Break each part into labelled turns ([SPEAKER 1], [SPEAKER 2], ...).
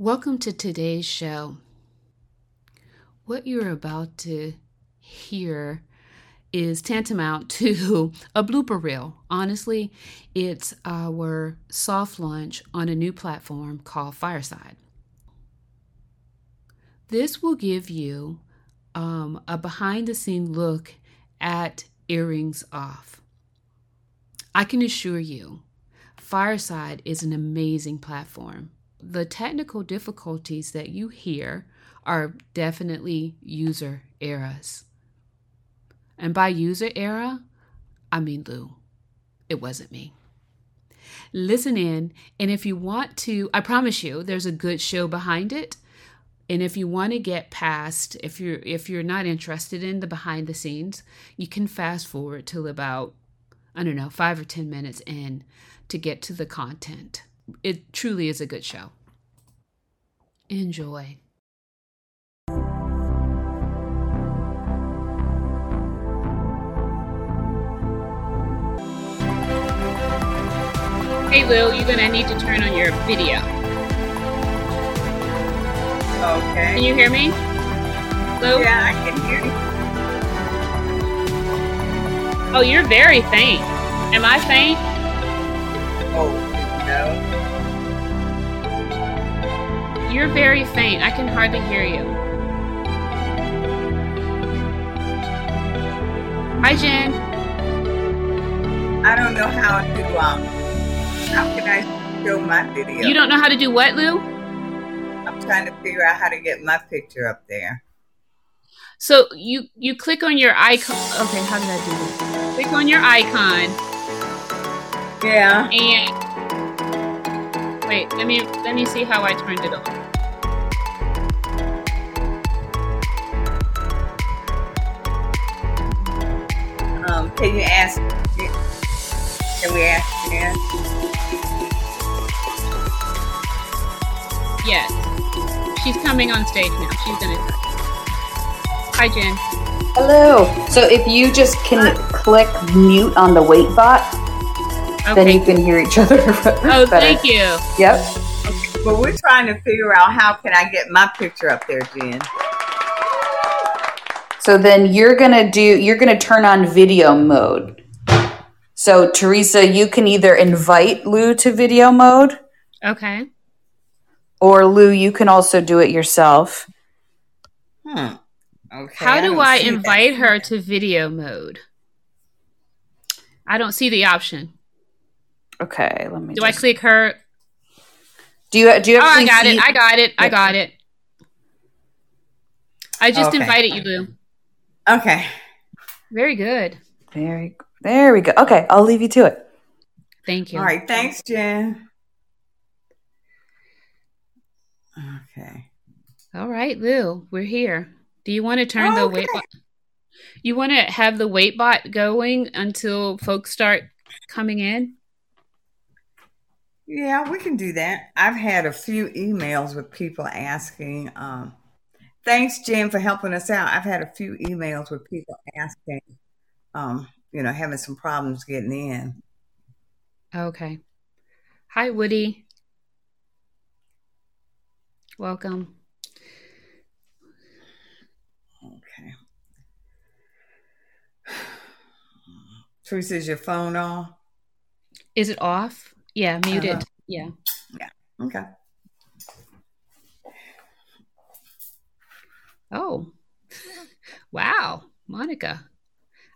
[SPEAKER 1] Welcome to today's show. What you're about to hear is tantamount to a blooper reel. Honestly, it's our soft launch on a new platform called Fireside. This will give you um, a behind the scene look at Earrings Off. I can assure you, Fireside is an amazing platform the technical difficulties that you hear are definitely user errors. And by user error, I mean Lou. It wasn't me. Listen in, and if you want to, I promise you, there's a good show behind it. And if you want to get past, if you're if you're not interested in the behind the scenes, you can fast forward till about I don't know five or ten minutes in to get to the content it truly is a good show. Enjoy.
[SPEAKER 2] Hey Lou, you're gonna need to turn on your video.
[SPEAKER 3] Okay.
[SPEAKER 2] Can you hear me? Lou?
[SPEAKER 3] Yeah, I can hear
[SPEAKER 2] you. Oh, you're very faint. Am I faint?
[SPEAKER 3] Oh,
[SPEAKER 2] You're very faint. I can hardly hear you. Hi, Jen.
[SPEAKER 3] I don't know how to, um, how can I show my video?
[SPEAKER 2] You don't know how to do what, Lou?
[SPEAKER 3] I'm trying to figure out how to get my picture up there.
[SPEAKER 2] So you you click on your icon. Okay, how did I do this? Click on your icon.
[SPEAKER 3] Yeah.
[SPEAKER 2] And wait, let me let me see how I turned it on.
[SPEAKER 3] Can you ask? Can we ask Jen?
[SPEAKER 2] Yes. She's coming on stage now. She's gonna. Hi, Jen.
[SPEAKER 4] Hello. So if you just can click mute on the wait bot, okay. then you can hear each other.
[SPEAKER 2] oh, thank you.
[SPEAKER 4] Yep.
[SPEAKER 3] Okay. Well, we're trying to figure out how can I get my picture up there, Jen.
[SPEAKER 4] So then you're gonna do you're gonna turn on video mode. So Teresa, you can either invite Lou to video mode.
[SPEAKER 2] Okay.
[SPEAKER 4] Or Lou, you can also do it yourself.
[SPEAKER 3] Hmm. Okay.
[SPEAKER 2] How do I, I invite that. her to video mode? I don't see the option.
[SPEAKER 4] Okay, let me.
[SPEAKER 2] Do just... I click her?
[SPEAKER 4] Do you do you?
[SPEAKER 2] Oh, I got see... it. I got it. I got it. I just okay. invited you, Lou.
[SPEAKER 3] Okay.
[SPEAKER 2] Very good.
[SPEAKER 4] Very there we go. Okay, I'll leave you to it.
[SPEAKER 2] Thank you.
[SPEAKER 3] All right, thanks, Jen. Okay.
[SPEAKER 2] All right, Lou, we're here. Do you want to turn oh, the wait bot? You want to have the wait bot going until folks start coming in?
[SPEAKER 3] Yeah, we can do that. I've had a few emails with people asking um, thanks, Jim, for helping us out. I've had a few emails with people asking, um, you know, having some problems getting in.
[SPEAKER 2] Okay. Hi, Woody. Welcome.
[SPEAKER 3] Okay. Teresa, is your phone off?
[SPEAKER 2] Is it off? Yeah, muted. Uh-huh. Yeah.
[SPEAKER 3] Yeah. Okay.
[SPEAKER 2] Oh, wow, Monica.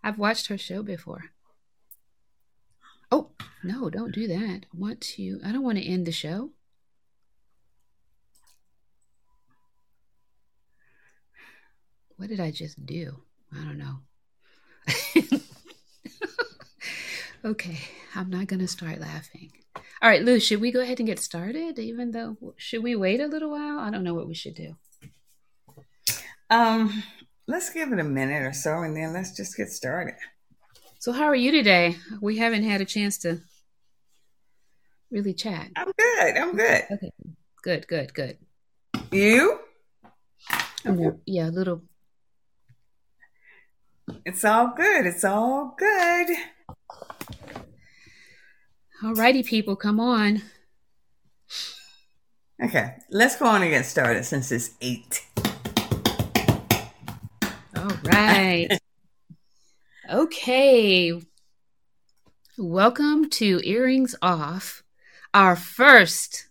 [SPEAKER 2] I've watched her show before. Oh, no, don't do that. I want to, I don't want to end the show. What did I just do? I don't know. okay, I'm not going to start laughing. All right, Lou, should we go ahead and get started? Even though, should we wait a little while? I don't know what we should do.
[SPEAKER 3] Um, let's give it a minute or so, and then let's just get started.
[SPEAKER 2] So, how are you today? We haven't had a chance to really chat.
[SPEAKER 3] I'm good. I'm good.
[SPEAKER 2] Okay, good, good, good.
[SPEAKER 3] You?
[SPEAKER 2] I'm, yeah, a little.
[SPEAKER 3] It's all good. It's all good.
[SPEAKER 2] All righty, people, come on.
[SPEAKER 3] Okay, let's go on and get started since it's eight.
[SPEAKER 2] Right. okay. Welcome to Earrings Off, our first,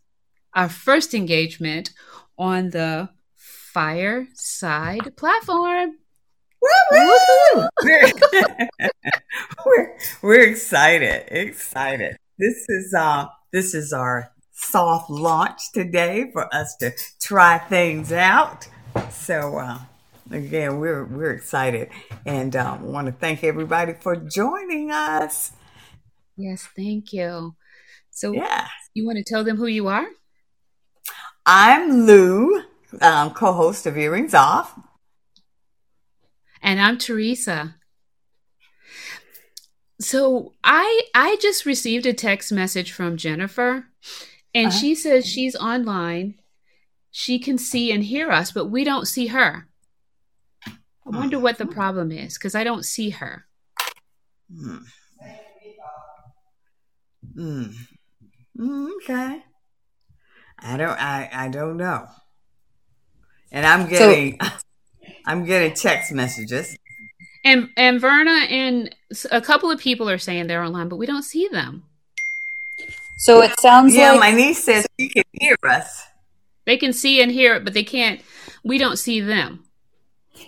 [SPEAKER 2] our first engagement on the Fireside platform.
[SPEAKER 3] Woo-woo! we're, we're, we're excited, excited. This is uh this is our soft launch today for us to try things out. So uh, again, we're we're excited and uh, want to thank everybody for joining us.
[SPEAKER 2] Yes, thank you. So,
[SPEAKER 3] Yeah,
[SPEAKER 2] you want to tell them who you are?
[SPEAKER 3] I'm Lou, um, co-host of Earrings Off.
[SPEAKER 2] And I'm Teresa. So I I just received a text message from Jennifer and
[SPEAKER 3] Uh-huh.
[SPEAKER 2] she says she's online. She can see and hear us, but we don't see her. I wonder what the problem is because I don't see her.
[SPEAKER 3] Hmm. Hmm. Mm, okay. I don't. I. I don't know. And I'm getting. I'm getting text messages.
[SPEAKER 2] And and Verna and a couple of people are saying they're online, but we don't see them.
[SPEAKER 4] So it sounds
[SPEAKER 3] Yeah,
[SPEAKER 4] like
[SPEAKER 3] my niece says she can hear us.
[SPEAKER 2] They can see and hear it, but they can't. We don't see them.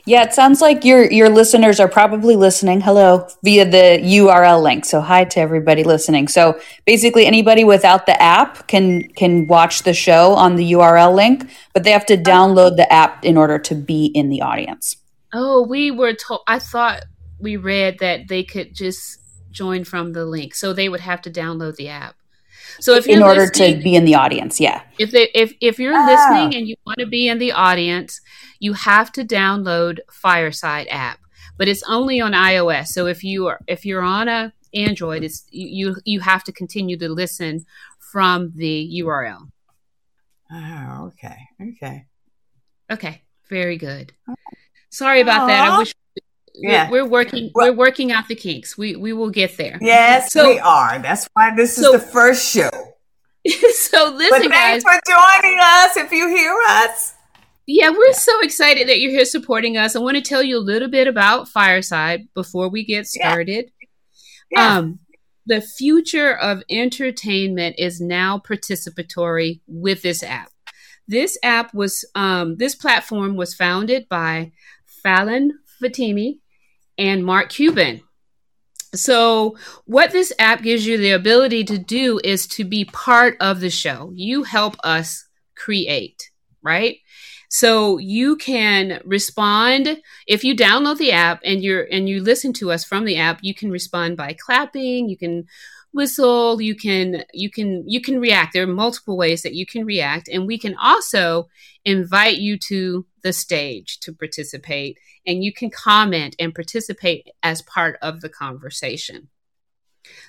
[SPEAKER 4] Yeah, it sounds like your your listeners are probably listening. Hello via the URL link. So hi to everybody listening. So basically, anybody without the app can can watch the show on the URL link, but they have to oh. download the app in order to be in the audience.
[SPEAKER 2] Oh, we were told. I thought we read that they could just join from the link, so they would have to download the app. So if you're
[SPEAKER 4] In order to be in the audience, yeah.
[SPEAKER 2] if they if if you're
[SPEAKER 3] Oh.
[SPEAKER 2] listening and you want to be in the audience, you have to download Fireside app. But it's only on iOS. So if you are if you're on a Android, it's you you, you have to continue to listen from the URL.
[SPEAKER 3] Oh, okay. Okay.
[SPEAKER 2] Okay, very good. Sorry about that. I wish
[SPEAKER 3] Yeah.
[SPEAKER 2] we're, we're working
[SPEAKER 3] Well-
[SPEAKER 2] we're working out the kinks. We we will get there.
[SPEAKER 3] Yes,
[SPEAKER 2] So-
[SPEAKER 3] we are. That's why this is the first show.
[SPEAKER 2] so
[SPEAKER 3] But
[SPEAKER 2] listen, guys.
[SPEAKER 3] thanks for joining us. If you hear us,
[SPEAKER 2] Yeah, we're so excited that you're here supporting us. I want to tell you a little bit about Fireside before we get
[SPEAKER 3] Yeah.
[SPEAKER 2] started.
[SPEAKER 3] yeah.
[SPEAKER 2] Um, the future of entertainment is now participatory with this app. This app was, um, this platform was founded by Falon Fatemi and Mark Cuban. So, what this app gives you the ability to do is to be part of the show. You help us create, right? So you can respond if you download the app and you're and you listen to us from the app. You can respond by clapping. You can whistle. You can you can you can react. There are multiple ways that you can react, and we can also invite you to the stage to participate, and you can comment and participate as part of the conversation.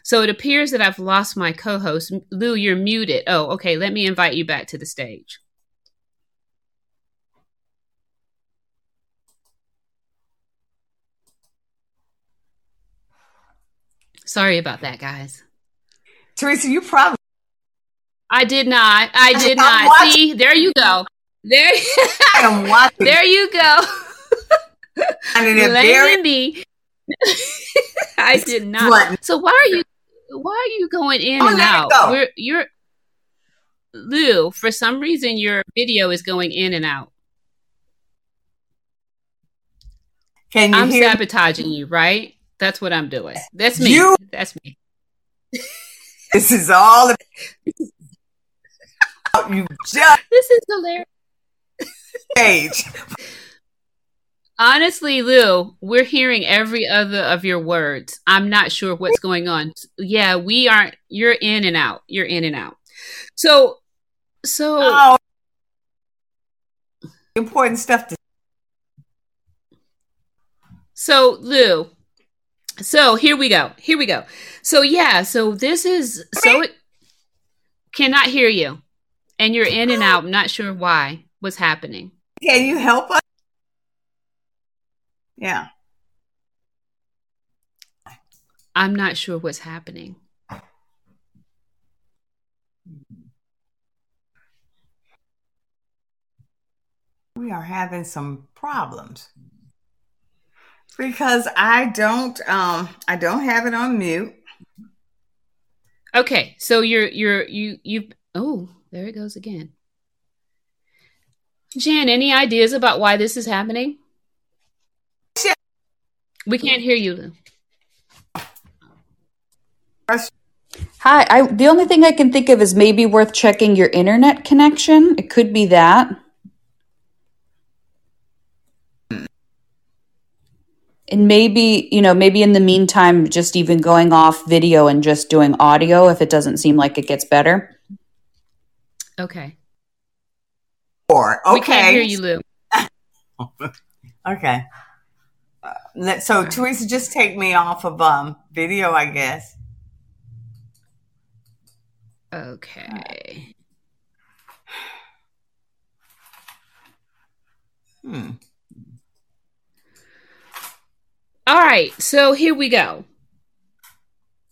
[SPEAKER 2] So it appears that I've lost my co-host. Lou, you're muted. Oh, okay. Let me invite you back to the stage. Sorry about that, guys.
[SPEAKER 3] Teresa, you probably
[SPEAKER 2] I did not. I did
[SPEAKER 3] I'm
[SPEAKER 2] not.
[SPEAKER 3] watching.
[SPEAKER 2] See, there you go. There, I
[SPEAKER 3] am watching.
[SPEAKER 2] there you go.
[SPEAKER 3] and they're very
[SPEAKER 2] me. I did not.
[SPEAKER 3] blunt.
[SPEAKER 2] So why are you? Why are you going in
[SPEAKER 3] Oh,
[SPEAKER 2] and out?
[SPEAKER 3] go.
[SPEAKER 2] We're, you're Lou. For some reason, your video is going in and out.
[SPEAKER 3] Can you
[SPEAKER 2] I'm sabotaging you, right? That's what I'm doing. That's me.
[SPEAKER 3] You-
[SPEAKER 2] That's me.
[SPEAKER 3] This is all about you just
[SPEAKER 2] This is hilarious.
[SPEAKER 3] age.
[SPEAKER 2] Honestly, Lou, we're hearing every other of your words. I'm not sure what's going on. Yeah, we aren't. You're in and out. You're in and out. So, so
[SPEAKER 3] Oh, important stuff to
[SPEAKER 2] So, Lou, so here we go. Here we go. So, yeah, so this is so it cannot hear you. And you're in and out. I'm not sure why. What's happening?
[SPEAKER 3] Can you help us? Yeah.
[SPEAKER 2] I'm not sure what's happening.
[SPEAKER 3] We are having some problems. Because I don't um I don't have it on mute.
[SPEAKER 2] Okay, so you're you're you you oh, there it goes again. Jan, any ideas about why this is happening?
[SPEAKER 3] Shit.
[SPEAKER 2] We can't hear you, Lou.
[SPEAKER 4] Hi, I the only thing I can think of is maybe worth checking your internet connection. It could be that. And maybe, you know, maybe in the meantime, just even going off video and just doing audio if it doesn't seem like it gets better.
[SPEAKER 2] Okay.
[SPEAKER 3] Or okay.
[SPEAKER 2] We can't hear you, Lou.
[SPEAKER 3] Okay. Uh, let, so Teresa, just take me off of um video, I guess.
[SPEAKER 2] Okay.
[SPEAKER 3] Hmm.
[SPEAKER 2] All right, so here we go.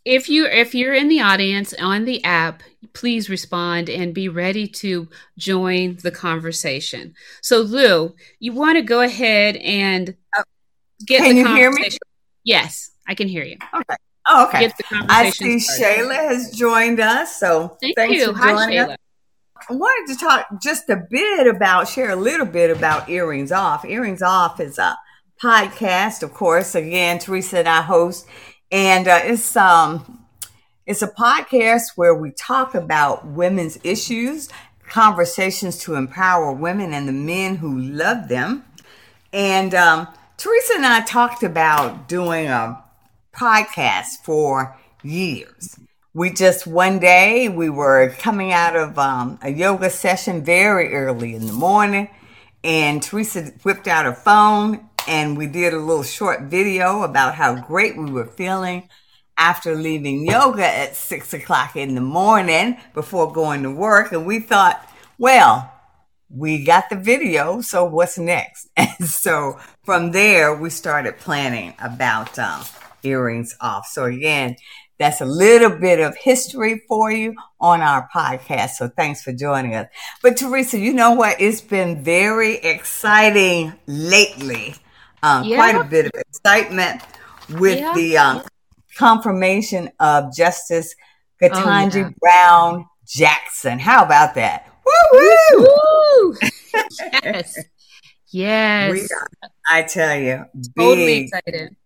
[SPEAKER 2] If you if you're in the audience on the app, please respond and be ready to join the conversation. So Lou, you want to go ahead and
[SPEAKER 3] Uh,
[SPEAKER 2] get
[SPEAKER 3] can
[SPEAKER 2] the
[SPEAKER 3] you hear me?
[SPEAKER 2] conversation. Yes, I can hear you.
[SPEAKER 3] Okay. Oh, okay. I see
[SPEAKER 2] started.
[SPEAKER 3] Shayla has joined us, so
[SPEAKER 2] Thank
[SPEAKER 3] thanks
[SPEAKER 2] you.
[SPEAKER 3] for
[SPEAKER 2] Hi,
[SPEAKER 3] joining us. I wanted to talk just a bit about, share a little bit about Earrings Off. Earrings Off is a podcast, of course. Again, Teresa and I host, and uh, it's um, it's a podcast where we talk about women's issues, conversations to empower women and the men who love them. And um, Teresa and I talked about doing a podcast for years. We just one day we were coming out of um, a yoga session very early in the morning, and Teresa whipped out her phone and we did a little short video about how great we were feeling after leaving yoga at six o'clock in the morning before going to work. And we thought, well, we got the video, so what's next? And so from there, we started planning about um, earrings off. So again, that's a little bit of history for you on our podcast. So thanks for joining us. But Teresa, you know what? It's been very exciting lately. Um,
[SPEAKER 2] Yeah.
[SPEAKER 3] Quite a bit of excitement with
[SPEAKER 2] Yeah.
[SPEAKER 3] the um, confirmation of Justice Ketanji
[SPEAKER 2] Oh, yeah.
[SPEAKER 3] Brown Jackson. How about that? Woo woo!
[SPEAKER 2] Yes. Yes.
[SPEAKER 3] We I tell you,
[SPEAKER 2] totally
[SPEAKER 3] big,
[SPEAKER 2] excited.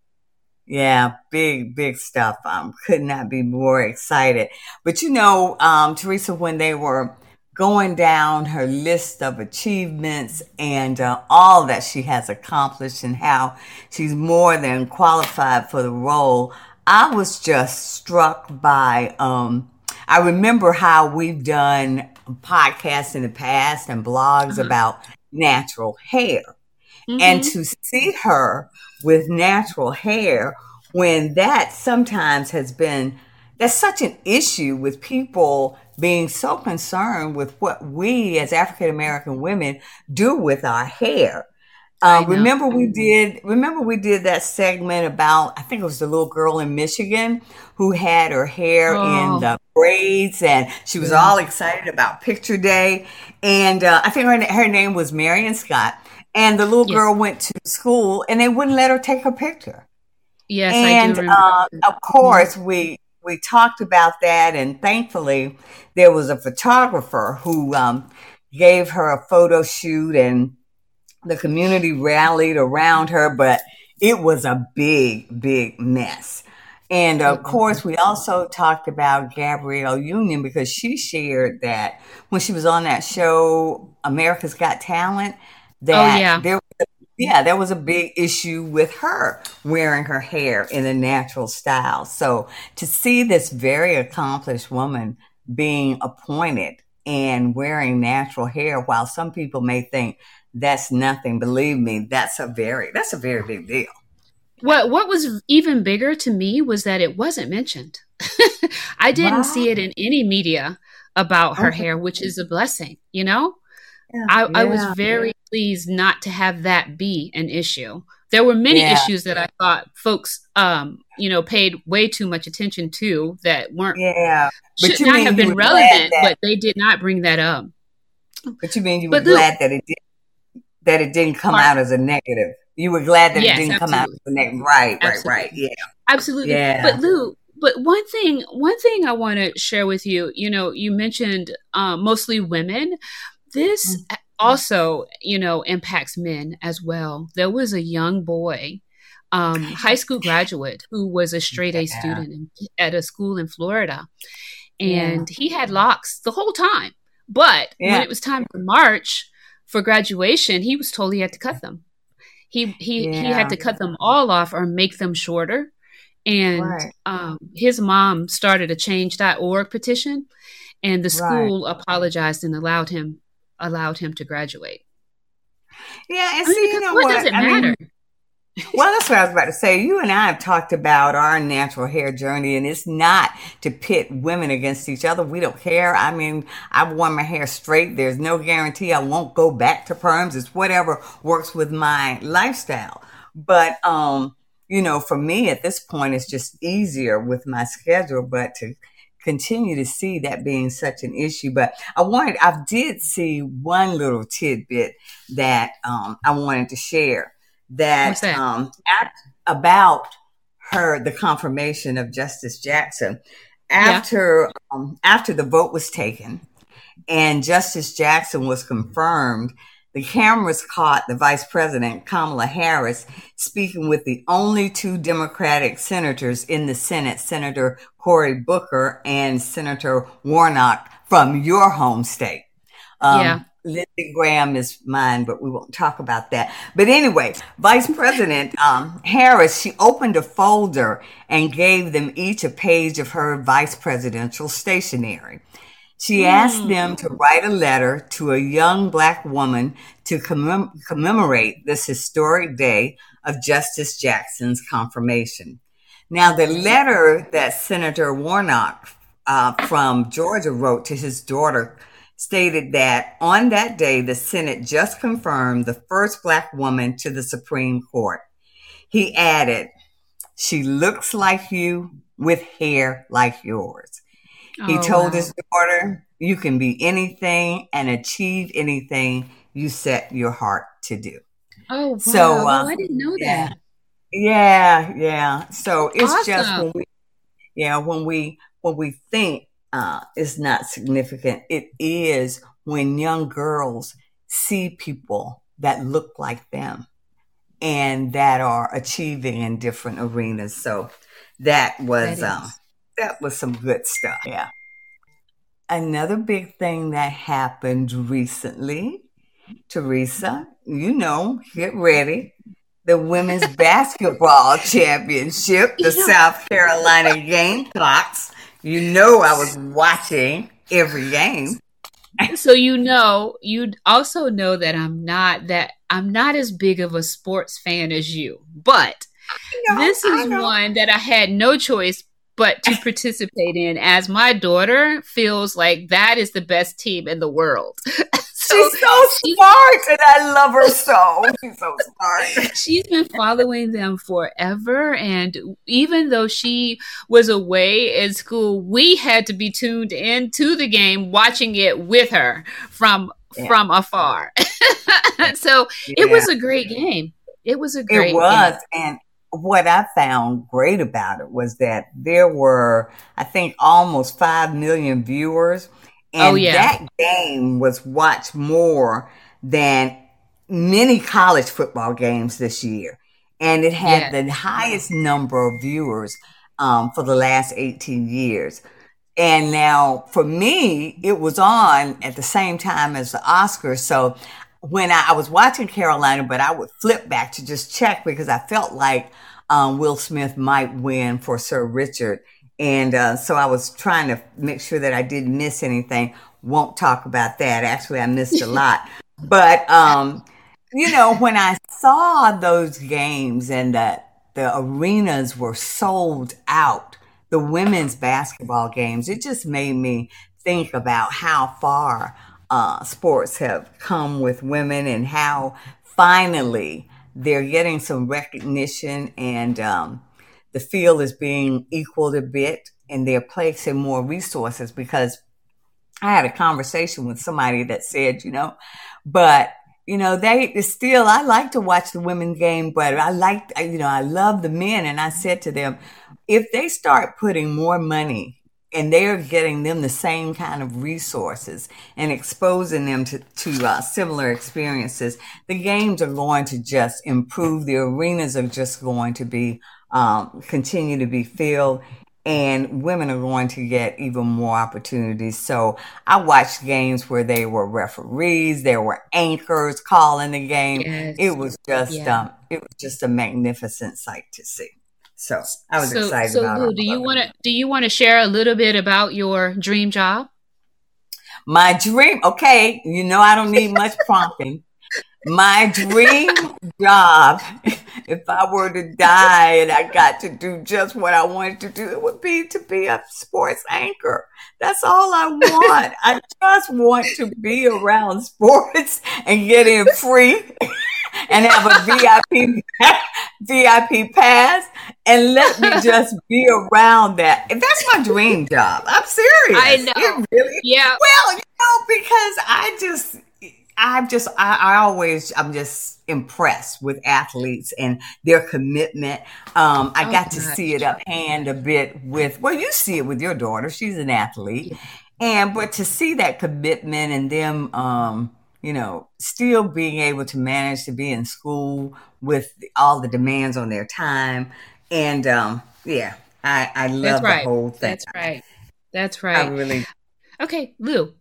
[SPEAKER 3] yeah, big, big stuff. Um, could not be more excited. But you know, um, Teresa, when they were going down her list of achievements and uh, all that she has accomplished and how she's more than qualified for the role, I was just struck by. Um, I remember how we've done podcasts in the past and blogs about natural hair and
[SPEAKER 2] Mhm.
[SPEAKER 3] to see her with natural hair when that sometimes has been that's such an issue with people being so concerned with what we as African American women do with our hair. Uh, remember we did remember we did that segment about I think it was the little girl in Michigan who had her hair
[SPEAKER 2] Oh.
[SPEAKER 3] in the braids and she was all excited about picture day. And uh, I think her, her name was Marion Scott. And the little
[SPEAKER 2] Yes.
[SPEAKER 3] girl went to school and they wouldn't let her take her picture.
[SPEAKER 2] Yes, I
[SPEAKER 3] and
[SPEAKER 2] do
[SPEAKER 3] uh, of course we we talked about that and thankfully there was a photographer who um, gave her a photo shoot and the community rallied around her but it was a big big mess and of course we also talked about gabrielle union because she shared that when she was on that show america's got talent that
[SPEAKER 2] Oh, yeah.
[SPEAKER 3] there yeah, there was a big issue with her wearing her hair in a natural style. So to see this very accomplished woman being appointed and wearing natural hair, while some people may think that's nothing, believe me, that's a very that's a very big deal.
[SPEAKER 2] What what was even bigger to me was that it wasn't mentioned. I didn't wow. see it in any media about her okay. hair, which is a blessing, you know? Yeah, I, yeah, I, was very yeah. pleased not to have that be an issue. There were many issues that I thought folks, um, you know, paid way too much attention to that weren't,
[SPEAKER 3] yeah,
[SPEAKER 2] but should not have been relevant, that, but they did not bring that up.
[SPEAKER 3] But you mean you were but glad that it did, that it didn't come out as a negative? You were glad that yes, it didn't absolutely. come out as a negative, right? Absolutely. Right? Right? Yeah,
[SPEAKER 2] absolutely. Yeah. But Lou, but one thing, one thing I want to share with you, you know, you mentioned um, mostly women. This mm-hmm. also, you know, impacts men as well. There was a young boy, um, high school graduate, who was a straight A yeah. student in, at a school in Florida, and yeah. he had locks the whole time. But yeah. when it was time for March for graduation, he was told he had to cut them. He he he had to cut them all off or make them shorter and right. um, his mom started a change.org petition and the school right. apologized and allowed him allowed him to graduate
[SPEAKER 3] yeah and I see you know what, what does it I matter mean, well, that's what I was about to say. You and I have talked about our natural hair journey, and it's not to pit women against each other. We don't care. I mean, I've worn my hair straight. There's no guarantee I won't go back to perms. It's whatever works with my lifestyle. But um, you know, for me at this point, it's just easier with my schedule, but to continue to see that being such an issue. But I wanted, I did see one little tidbit that um, I wanted to share that, that? Um, at, about her, the confirmation of Justice Jackson. After, yeah. um, after the vote was taken and Justice Jackson was confirmed, the cameras caught the vice president, Kamala Harris, speaking with the only two Democratic senators in the Senate, Senator Cory Booker and Senator Warnock from your home state. Um, yeah. Lindsey Graham is mine, but we won't talk about that. But anyway, Vice President um, Harris, she opened a folder and gave them each a page of her vice presidential stationery. She mm. asked them to write a letter to a young black woman to commem- commemorate this historic day of Justice Jackson's confirmation. Now, the letter that Senator Warnock uh, from Georgia wrote to his daughter stated that on that day, the Senate just confirmed the first black woman to the Supreme Court. He added, She looks like you with hair like yours. He oh, told wow. his daughter, You can be anything and achieve anything you set your heart to do.
[SPEAKER 2] Oh, wow. So, uh, oh, I didn't know
[SPEAKER 3] yeah.
[SPEAKER 2] that.
[SPEAKER 3] Yeah, yeah. So it's awesome. just when we, yeah, when we, when we think uh, it's not significant, it is when young girls see people that look like them and that are achieving in different arenas. So that was, that um, that was some good stuff. Yeah. Another big thing that happened recently, Teresa, you know, get ready. The women's basketball championship, the South Carolina Gamecocks. You know, I was watching every game.
[SPEAKER 2] So you know, you also know that I'm not that I'm not as big of a sports fan as you, but this is one that I had no choice but to participate in as my daughter feels like that is the best team in the world.
[SPEAKER 3] so she's so smart and I love her so. She's so smart.
[SPEAKER 2] She's been following them forever. And even though she was away at school, we had to be tuned in to the game, watching it with her from yeah. from afar. so yeah. it was a great game. It was a great
[SPEAKER 3] It was. Game. And what I found great about it was that there were, I think, almost 5 million viewers. And oh, yeah. that game was watched more than many college football games this year. And it had yeah. the highest number of viewers um, for the last 18 years. And now for me, it was on at the same time as the Oscars. So when I, I, was watching Carolina, but I would flip back to just check because I felt like um, Will Smith might win for Sir Richard. And uh, so I was trying to make sure that I didn't miss anything. Won't talk about that. Actually, I missed a lot. but, um, you know, when I saw those games and that the arenas were sold out, the women's basketball games, it just made me think about how far uh, sports have come with women and how finally they're getting some recognition and um, the field is being equaled a bit and they're placing more resources because I had a conversation with somebody that said, you know, but you know, they still, I like to watch the women's game, but I like, you know, I love the men. And I said to them, if they start putting more money and they're getting them the same kind of resources and exposing them to, to uh, similar experiences, the games are going to just improve. The arenas are just going to be um, continue to be filled, and women are going to get even more opportunities. So I watched games where they were referees, there were anchors calling the game. Yes. It was just yeah. um, it was just a magnificent sight to see. So I was so, excited so about
[SPEAKER 2] Lou, do you want to do you want to share a little bit about your dream job?
[SPEAKER 3] My dream, okay, you know I don't need much prompting. My dream job, if I were to die and I got to do just what I wanted to do, it would be to be a sports anchor. That's all I want. I just want to be around sports and get in free and have a VIP VIP pass and let me just be around that. That's my dream job. I'm serious.
[SPEAKER 2] I know. Really,
[SPEAKER 3] yeah. Well, you know, because I just I'm just, I, I, always, I'm just impressed with athletes and their commitment. Um, I oh, got to see it up hand a bit with, well, you see it with your daughter. She's an athlete. Yeah. And, but to see that commitment and them, um, you know, still being able to manage to be in school with all the demands on their time. And, um, yeah, I, I love right. the whole thing.
[SPEAKER 2] That's right. That's right. I
[SPEAKER 3] really.
[SPEAKER 2] Okay, Lou.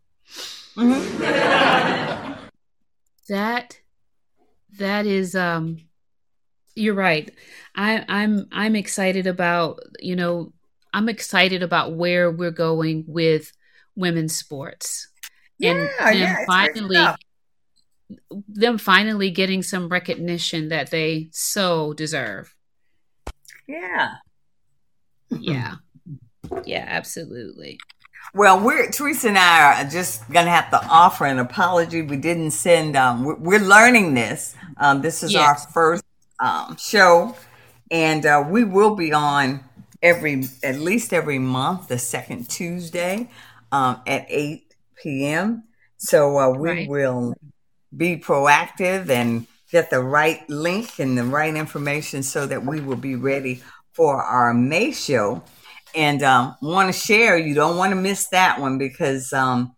[SPEAKER 2] Mm-hmm. that that is um you're right. I i'm i'm excited about you know i'm excited about where we're going with women's sports.
[SPEAKER 3] And yeah, yeah,
[SPEAKER 2] finally them finally getting some recognition that they so deserve.
[SPEAKER 3] Yeah.
[SPEAKER 2] Yeah. Yeah absolutely
[SPEAKER 3] well, we're Teresa and I are just going to have to offer an apology. We didn't send. Um, we're, we're learning this. Um, this is yes. our first um, show, and uh, we will be on every at least every month, the second Tuesday um, at eight p.m. So uh, we right. will be proactive and get the right link and the right information so that we will be ready for our May show and um, want to share. You don't want to miss that one because um,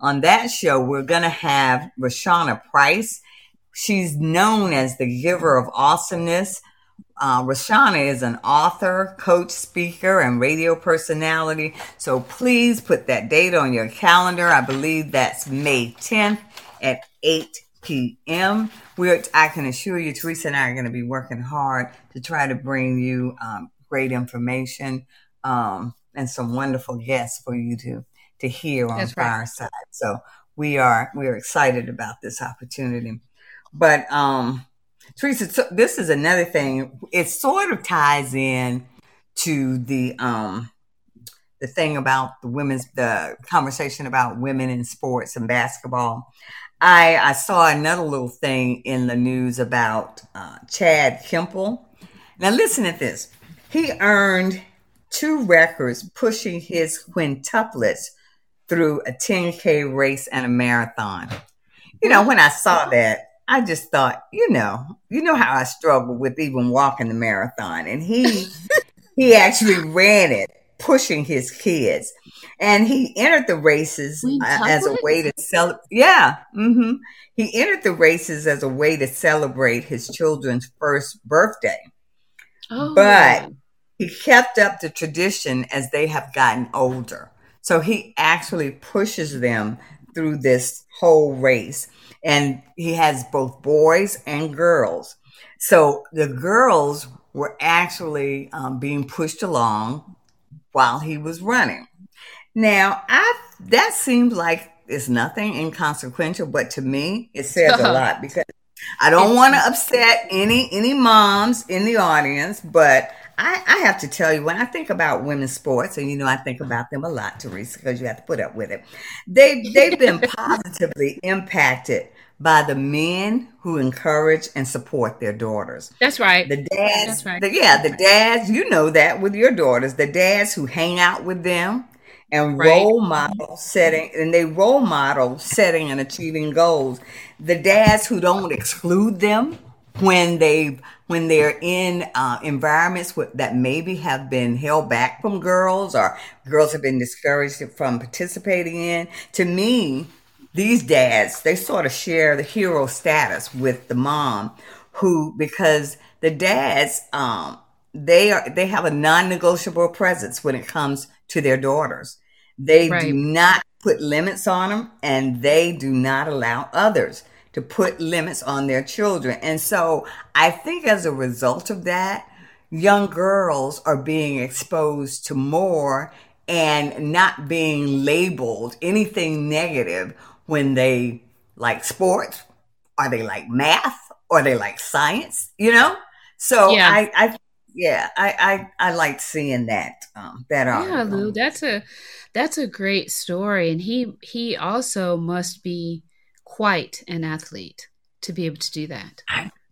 [SPEAKER 3] on that show we're going to have Rashana Price. She's known as the giver of awesomeness. Uh, Rashana is an author, coach, speaker, and radio personality. So please put that date on your calendar. I believe that's May 10th at 8 p.m. We're, I can assure you, Teresa and I are going to be working hard to try to bring you um, great information um, and some wonderful guests for you to to hear on That's Fireside. Right. So we are we are excited about this opportunity. But um, Teresa, so this is another thing. It sort of ties in to the um, the thing about the women's the conversation about women in sports and basketball. I I saw another little thing in the news about uh, Chad Kemple. Now listen at this. He earned two records pushing his quintuplets through a 10K race and a marathon. You know, when I saw that, I just thought, you know, you know how I struggle with even walking the marathon. And he he actually ran it, pushing his kids. And he entered the races uh, as a way to celebrate. Yeah. Mm-hmm. He entered the races as a way to celebrate his children's first birthday. Oh. But he kept up the tradition as they have gotten older. So he actually pushes them through this whole race. And he has both boys and girls. So the girls were actually um, being pushed along while he was running. Now, I that seems like it's nothing inconsequential, but to me, it says a lot because I don't want to upset any any moms in the audience, but I, I, have to tell you, when I think about women's sports, and you know I think about them a lot, Teresa, because you have to put up with it. They they've been positively impacted by the men who encourage and support their daughters.
[SPEAKER 2] That's right.
[SPEAKER 3] The dads, That's right. The, yeah, the dads. You know that with your daughters, the dads who hang out with them and right. role model setting, and they role model setting and achieving goals. The dads who don't exclude them when they when they're in uh, environments that maybe have been held back from girls or girls have been discouraged from participating in. To me, these dads they sort of share the hero status with the mom, who because the dads um, they are they have a non-negotiable presence when it comes to their daughters. They right. do not put limits on them, and they do not allow others to put limits on their children. And so I think as a result of that, young girls are being exposed to more and not being labeled anything negative when they like sports or they like math or they like science, you know? So yeah. I, I yeah, I, I, I like seeing that, um, that
[SPEAKER 2] Yeah, Lou, that's a, that's a great story. And he, he also must be quite an athlete to be able to do that.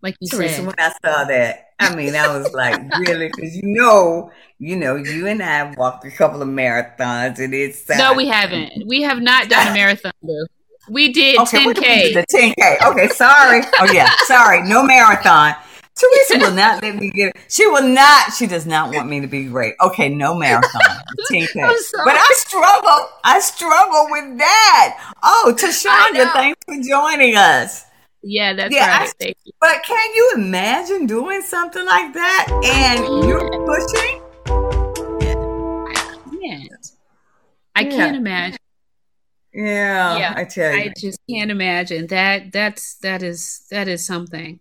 [SPEAKER 2] Like you Teresa, said.
[SPEAKER 3] When I saw that, I mean, I was like, really? Because you know, you know, you and I have walked a couple of marathons, and it's
[SPEAKER 2] uh, no, we haven't. We have not done a marathon. We did okay, 10k.
[SPEAKER 3] The 10k. Okay, sorry. Oh yeah, sorry. No marathon. Teresa will not let me get it. She will not. She does not want me to be great. Okay, no marathon. 10K. But I struggle. I struggle with that. Oh, Tashonda, thanks for joining us.
[SPEAKER 2] Yeah, that's yeah, right. I,
[SPEAKER 3] but can you imagine doing something like that and you're pushing?
[SPEAKER 2] I can't. I yeah. can't imagine.
[SPEAKER 3] Yeah, yeah, I tell you,
[SPEAKER 2] I just can't imagine that. That's that is that is something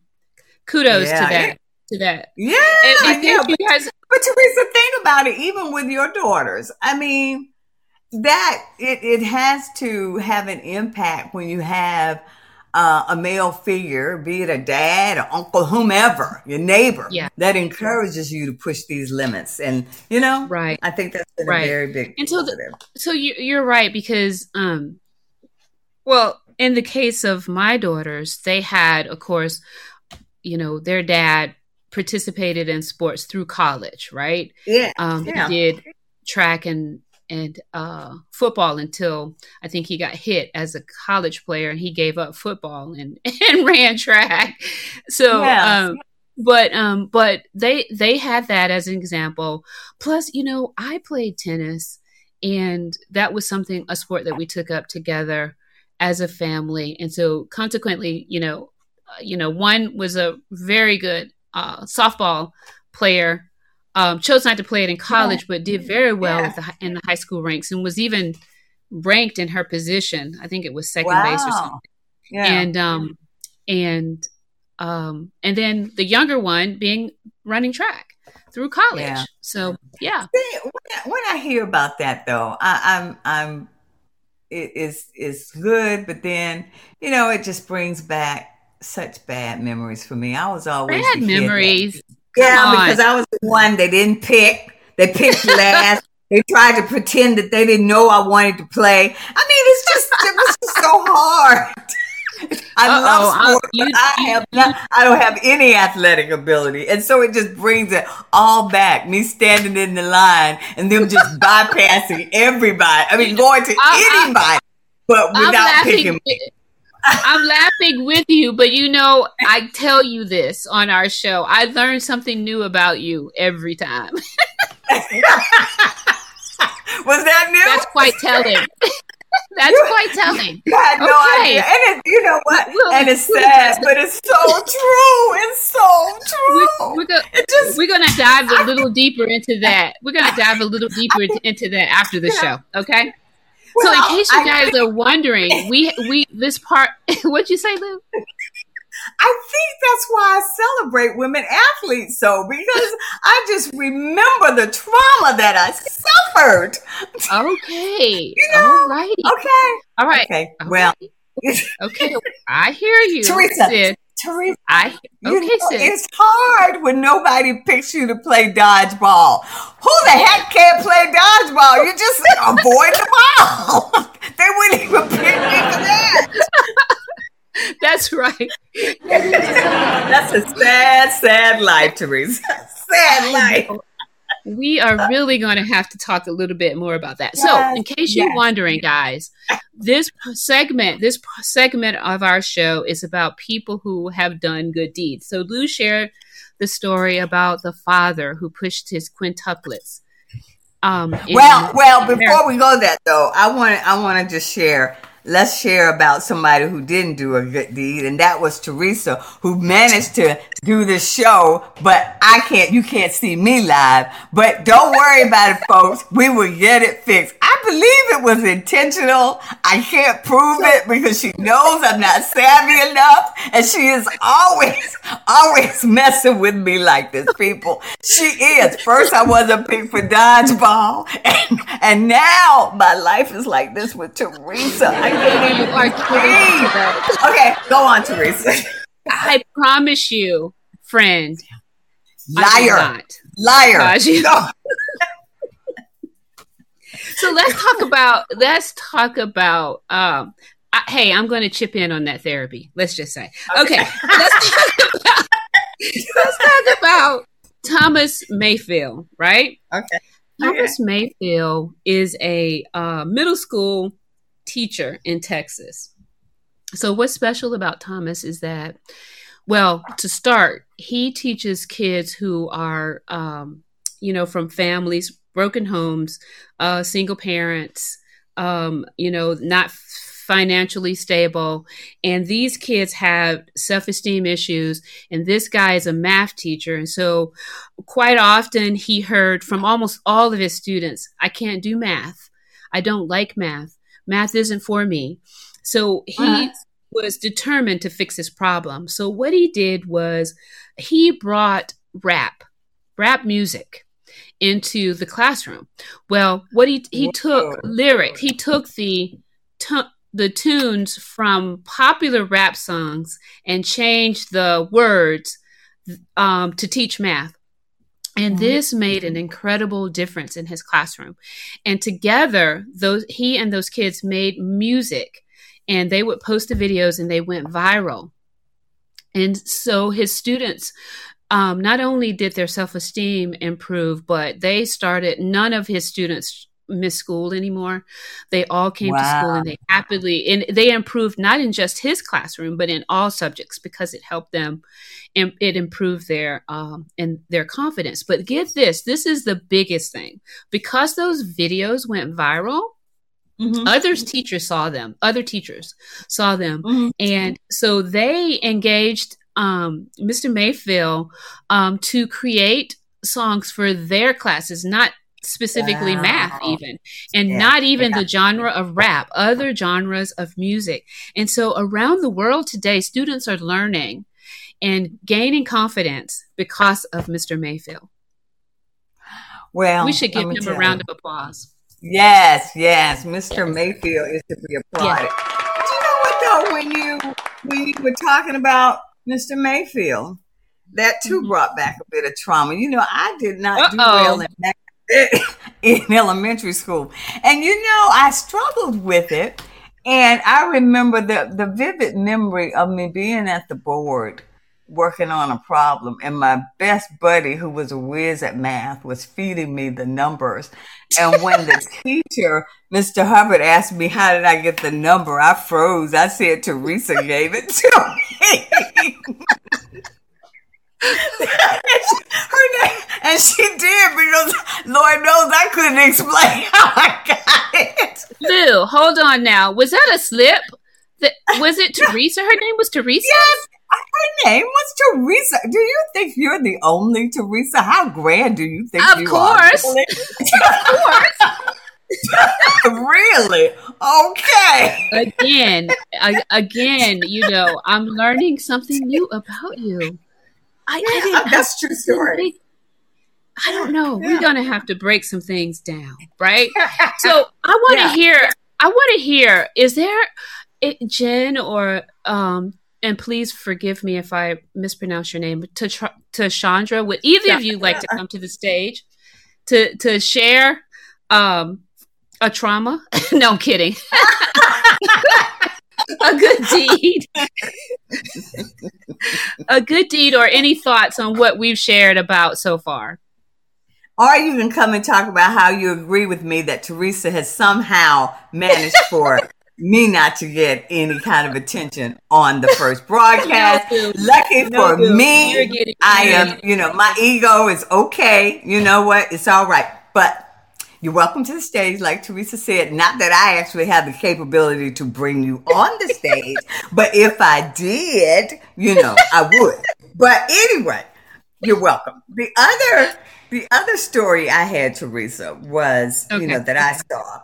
[SPEAKER 2] kudos yeah, to that. To that.
[SPEAKER 3] Yeah. And, yeah but, guys- but Teresa, think about it, even with your daughters. I mean, that it, it has to have an impact when you have uh, a male figure, be it a dad, or uncle, whomever, your neighbor,
[SPEAKER 2] yeah.
[SPEAKER 3] that encourages you to push these limits. And you know,
[SPEAKER 2] right?
[SPEAKER 3] I think that's been right. a very big.
[SPEAKER 2] And so, the, so you, you're right because, um, well, in the case of my daughters, they had, of course, you know, their dad participated in sports through college, right?
[SPEAKER 3] Yeah.
[SPEAKER 2] Um,
[SPEAKER 3] yeah.
[SPEAKER 2] He did track and and uh, football until I think he got hit as a college player and he gave up football and, and ran track. So, um, but um, but they they had that as an example. Plus, you know, I played tennis, and that was something a sport that we took up together as a family, and so consequently, you know, you know, one was a very good uh, softball player. Um, chose not to play it in college, yeah. but did very well yeah. the, in the high school ranks and was even ranked in her position. I think it was second wow. base or something. Yeah. And um, and um, and then the younger one being running track through college. Yeah. So yeah.
[SPEAKER 3] See, when, I, when I hear about that though, I, I'm I'm it is is good, but then you know it just brings back such bad memories for me. I was always
[SPEAKER 2] bad memories.
[SPEAKER 3] Yeah, because I was the one they didn't pick. They picked last. they tried to pretend that they didn't know I wanted to play. I mean, it's just it was just so hard. I Uh-oh, love uh, sports. You, I have not, I don't have any athletic ability, and so it just brings it all back. Me standing in the line and them just bypassing everybody. I mean, going to I, anybody, I, but without picking. Me.
[SPEAKER 2] I'm laughing with you, but you know, I tell you this on our show. I learn something new about you every time. Was
[SPEAKER 3] that new?
[SPEAKER 2] That's quite telling. That's quite telling.
[SPEAKER 3] I had no okay. idea. And it, you know what? We'll, and it's sad, but it's so true. It's so true.
[SPEAKER 2] We're, just, we're to dive a little deeper into that. We're to dive a little deeper into that after the show. Okay? Well, so in case you guys I, are wondering, we we this part. What'd you say, Lou?
[SPEAKER 3] I think that's why I celebrate women athletes so because I just remember the trauma that I suffered.
[SPEAKER 2] Okay. you know? All righty.
[SPEAKER 3] Okay.
[SPEAKER 2] All right.
[SPEAKER 3] Okay. Well.
[SPEAKER 2] okay. I hear you.
[SPEAKER 3] Teresa. Teresa.
[SPEAKER 2] I okay,
[SPEAKER 3] you know, It's hard when nobody picks you to play dodgeball. Who the heck can't play dodgeball? You just avoid the ball. they wouldn't even pick me for that.
[SPEAKER 2] That's right.
[SPEAKER 3] That's a sad, sad life, Teresa. Sad life.
[SPEAKER 2] We are really going to have to talk a little bit more about that. Yes, so, in case you're wondering, guys, this segment, this segment of our show is about people who have done good deeds. So, Lou shared the story about the father who pushed his quintuplets.
[SPEAKER 3] Um, well, well, before we go that though, I want I want to just share let's share about somebody who didn't do a good deed, and that was Teresa, who managed to do the show, but I can't, you can't see me live. But don't worry about it, folks. We will get it fixed. I believe it was intentional. I can't prove it because she knows I'm not savvy enough, and she is always, always messing with me like this, people. She is. First, I wasn't picked for dodgeball, and, and now my life is like this with Teresa. I can't even. Okay, go on, Teresa.
[SPEAKER 2] I promise you, friend.
[SPEAKER 3] Liar. Liar. No.
[SPEAKER 2] so let's talk about let's talk about um I, hey, I'm going to chip in on that therapy. Let's just say. Okay. okay let's talk about let's talk about Thomas Mayfield, right?
[SPEAKER 3] Okay.
[SPEAKER 2] Thomas okay. Mayfield is a uh, middle school teacher in Texas. So, what's special about Thomas is that, well, to start, he teaches kids who are, um, you know, from families, broken homes, uh, single parents, um, you know, not financially stable. And these kids have self esteem issues. And this guy is a math teacher. And so, quite often, he heard from almost all of his students, I can't do math. I don't like math math isn't for me. So he uh-huh. was determined to fix his problem. So what he did was he brought rap, rap music into the classroom. Well, what he he took lyric, he took the t- the tunes from popular rap songs and changed the words um, to teach math. And this made an incredible difference in his classroom. And together, those he and those kids made music and they would post the videos and they went viral. And so his students um, not only did their self esteem improve, but they started, none of his students miss school anymore. They all came wow. to school and they happily and they improved not in just his classroom but in all subjects because it helped them and it improved their um and their confidence. But get this, this is the biggest thing. Because those videos went viral, Mm-hmm. Others teachers saw them. Other teachers saw them, mm-hmm. and so they engaged um, Mr. Mayfield um, to create songs for their classes, not specifically wow. math even and yeah. not even yeah. the genre of rap other genres of music and so around the world today students are learning and gaining confidence because of mr mayfield
[SPEAKER 3] well
[SPEAKER 2] we should give him a round you. of applause
[SPEAKER 3] yes yes mr mayfield is to be applauded do you know what though when you when you were talking about mr mayfield that too mm-hmm. brought back a bit of trauma. You know, I did not Uh-oh. do well in math in elementary school. And you know, I struggled with it. And I remember the, the vivid memory of me being at the board working on a problem and my best buddy who was a whiz at math was feeding me the numbers and when the teacher mr hubbard asked me how did i get the number i froze i said teresa gave it to me her name, and she did because Lord knows I couldn't explain how I got it.
[SPEAKER 2] Lou, hold on now. Was that a slip? That was it Teresa? Her name was Teresa.
[SPEAKER 3] Yes, uh, her name was Teresa. Do you think you're the only Teresa? How grand do you think
[SPEAKER 2] of
[SPEAKER 3] you
[SPEAKER 2] course. are? of course.
[SPEAKER 3] really? Okay.
[SPEAKER 2] Again, I, again, you know, I'm learning something new about you.
[SPEAKER 3] I, I didn't that's true story.
[SPEAKER 2] I don't know. Yeah. We're gonna have to break some things down, right? so I want to yeah. hear. I want to hear. Is there, it, Jen or um, and please forgive me if I mispronounce your name, to to Chandra. Would either of you like to come to the stage to to share um, a trauma? no, I'm kidding. a good deed, a good deed, or any thoughts on what we've shared about so far.
[SPEAKER 3] Or you can come and talk about how you agree with me that Teresa has somehow managed for me not to get any kind of attention on the first broadcast. no, Lucky no, for me, I am, you know, my ego is okay. You know what? It's all right. But you're welcome to the stage, like Teresa said. Not that I actually have the capability to bring you on the stage, but if I did, you know, I would. But anyway, you're welcome. The other the other story I had, Teresa, was okay. you know that I saw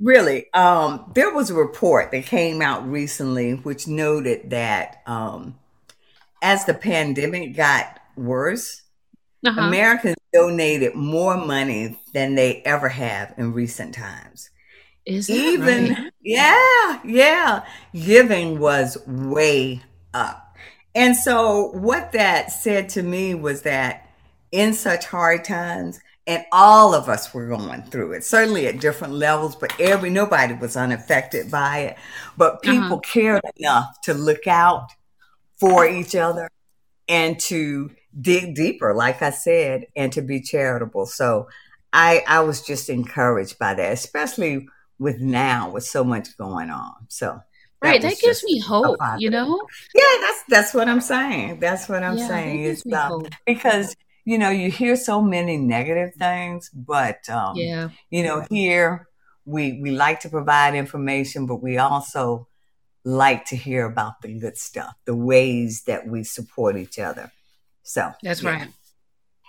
[SPEAKER 3] really um, there was a report that came out recently which noted that um, as the pandemic got worse uh-huh. americans donated more money than they ever have in recent times
[SPEAKER 2] is even right?
[SPEAKER 3] yeah yeah giving was way up and so what that said to me was that in such hard times and all of us were going through it certainly at different levels but every nobody was unaffected by it but uh-huh. people uh-huh. cared enough to look out for each other and to dig deeper like i said and to be charitable so i i was just encouraged by that especially with now with so much going on so
[SPEAKER 2] right that, that gives me hope you know
[SPEAKER 3] yeah that's that's what i'm saying that's what i'm yeah, saying is uh, because you know, you hear so many negative things, but um, yeah, you know, here we we like to provide information, but we also like to hear about the good stuff, the ways that we support each other. So
[SPEAKER 2] that's yeah. right.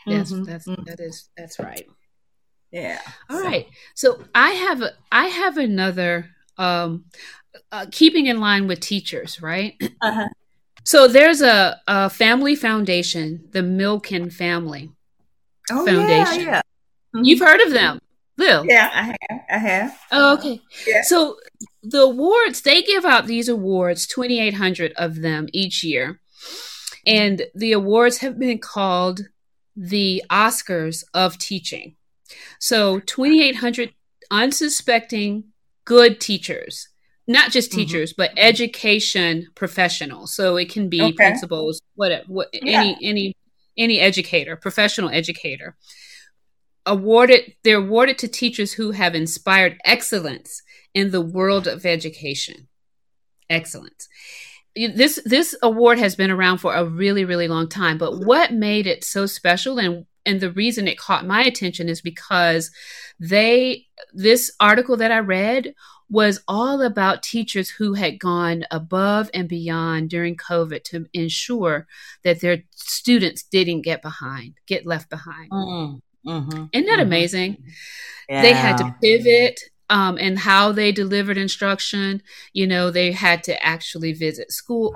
[SPEAKER 2] Yes, mm-hmm. that's mm-hmm. that is that's right.
[SPEAKER 3] Yeah.
[SPEAKER 2] All so. right. so. I have a, I have another um uh, keeping in line with teachers, right? Uh-huh. So there's a, a family foundation, the Milken Family oh, Foundation. Yeah, yeah. Mm-hmm. You've heard of them, Lil?
[SPEAKER 3] Yeah, I have. I have.
[SPEAKER 2] Oh, okay. Yeah. So the awards they give out these awards, 2,800 of them each year, and the awards have been called the Oscars of teaching. So 2,800 unsuspecting good teachers not just mm-hmm. teachers mm-hmm. but education professionals so it can be okay. principals whatever what, yeah. any any any educator professional educator awarded they're awarded to teachers who have inspired excellence in the world of education excellence this this award has been around for a really really long time but what made it so special and and the reason it caught my attention is because they this article that i read was all about teachers who had gone above and beyond during COVID to ensure that their students didn't get behind, get left behind. Mm-hmm. mm-hmm. Isn't that mm-hmm. amazing? Yeah. They had to pivot um, and how they delivered instruction. You know, they had to actually visit school,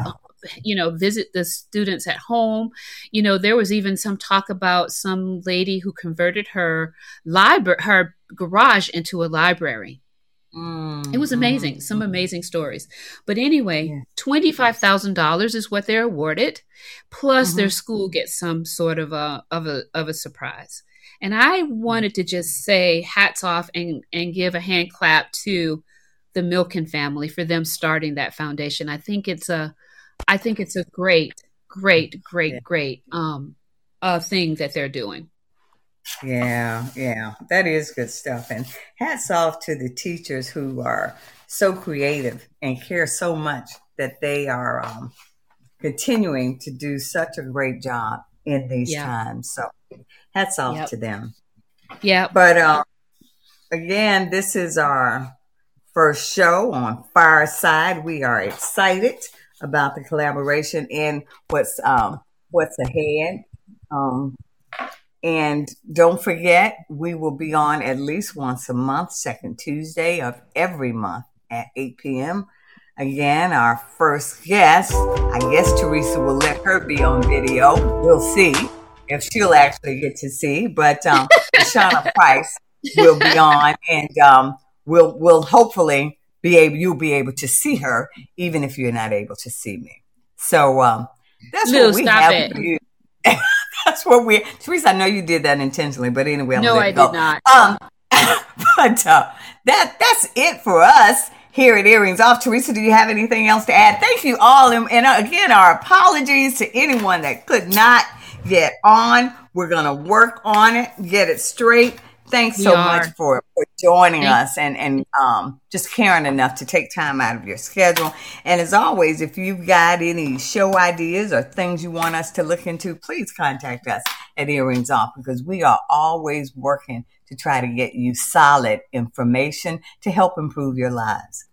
[SPEAKER 2] you know, visit the students at home. You know, there was even some talk about some lady who converted her library, her garage into a library Mm, it was amazing. Mm, Some amazing stories. But anyway, yeah. $25,000 is what they're awarded, plus mm-hmm. their school gets some sort of a of a of a surprise. And I wanted to just say hats off and and give a hand clap to the Milken family for them starting that foundation. I think it's a I think it's a great great great great um uh thing that they're doing.
[SPEAKER 3] Yeah, yeah, that is good stuff. And hats off to the teachers who are so creative and care so much that they are um, continuing to do such a great job in these yeah. times. So hats off yep. to them.
[SPEAKER 2] Yeah.
[SPEAKER 3] But uh, again, this is our first show on Fireside. We are excited about the collaboration and what's um, what's ahead. Um, and don't forget, we will be on at least once a month, second Tuesday of every month at 8 p.m. Again, our first guest, I guess Teresa will let her be on video. We'll see if she'll actually get to see. But um, Shauna Price will be on, and um, we'll we'll hopefully be able you'll be able to see her even if you're not able to see me. So um, that's
[SPEAKER 2] Lou,
[SPEAKER 3] what we have
[SPEAKER 2] it.
[SPEAKER 3] for you. that's what we Teresa. I know you did that intentionally, but anyway, I'm
[SPEAKER 2] No, I
[SPEAKER 3] go.
[SPEAKER 2] did not.
[SPEAKER 3] Um, but uh, that that's it for us here at Earrings Off. Teresa, do you have anything else to add? Thank you all, and, and again, our apologies to anyone that could not get on. We're gonna work on it, get it straight. Thanks
[SPEAKER 2] We
[SPEAKER 3] so
[SPEAKER 2] are.
[SPEAKER 3] much for, for joining
[SPEAKER 2] Thank-
[SPEAKER 3] us and and um, just caring enough to take time out of your schedule. And as always, if you've got any show ideas or things you want us to look into, please contact us at Earrings Off because we are always working to try to get you solid information to help improve your lives.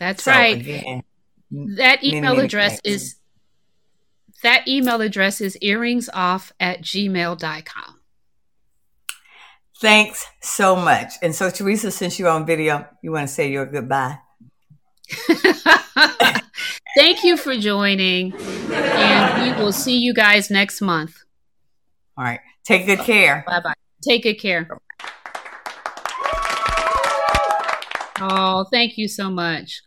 [SPEAKER 2] That's
[SPEAKER 3] So,
[SPEAKER 2] right.
[SPEAKER 3] Again,
[SPEAKER 2] That
[SPEAKER 3] many,
[SPEAKER 2] email
[SPEAKER 3] many
[SPEAKER 2] address
[SPEAKER 3] thanks.
[SPEAKER 2] is that email address is earringsoff at gmail.com.
[SPEAKER 3] thanks so much. And so, Teresa, since you're on video, you want to say your goodbye.
[SPEAKER 2] Thank you for joining, and we will see you guys next month.
[SPEAKER 3] All right. Take good care.
[SPEAKER 2] Bye bye. Take good care. Oh, thank you so much.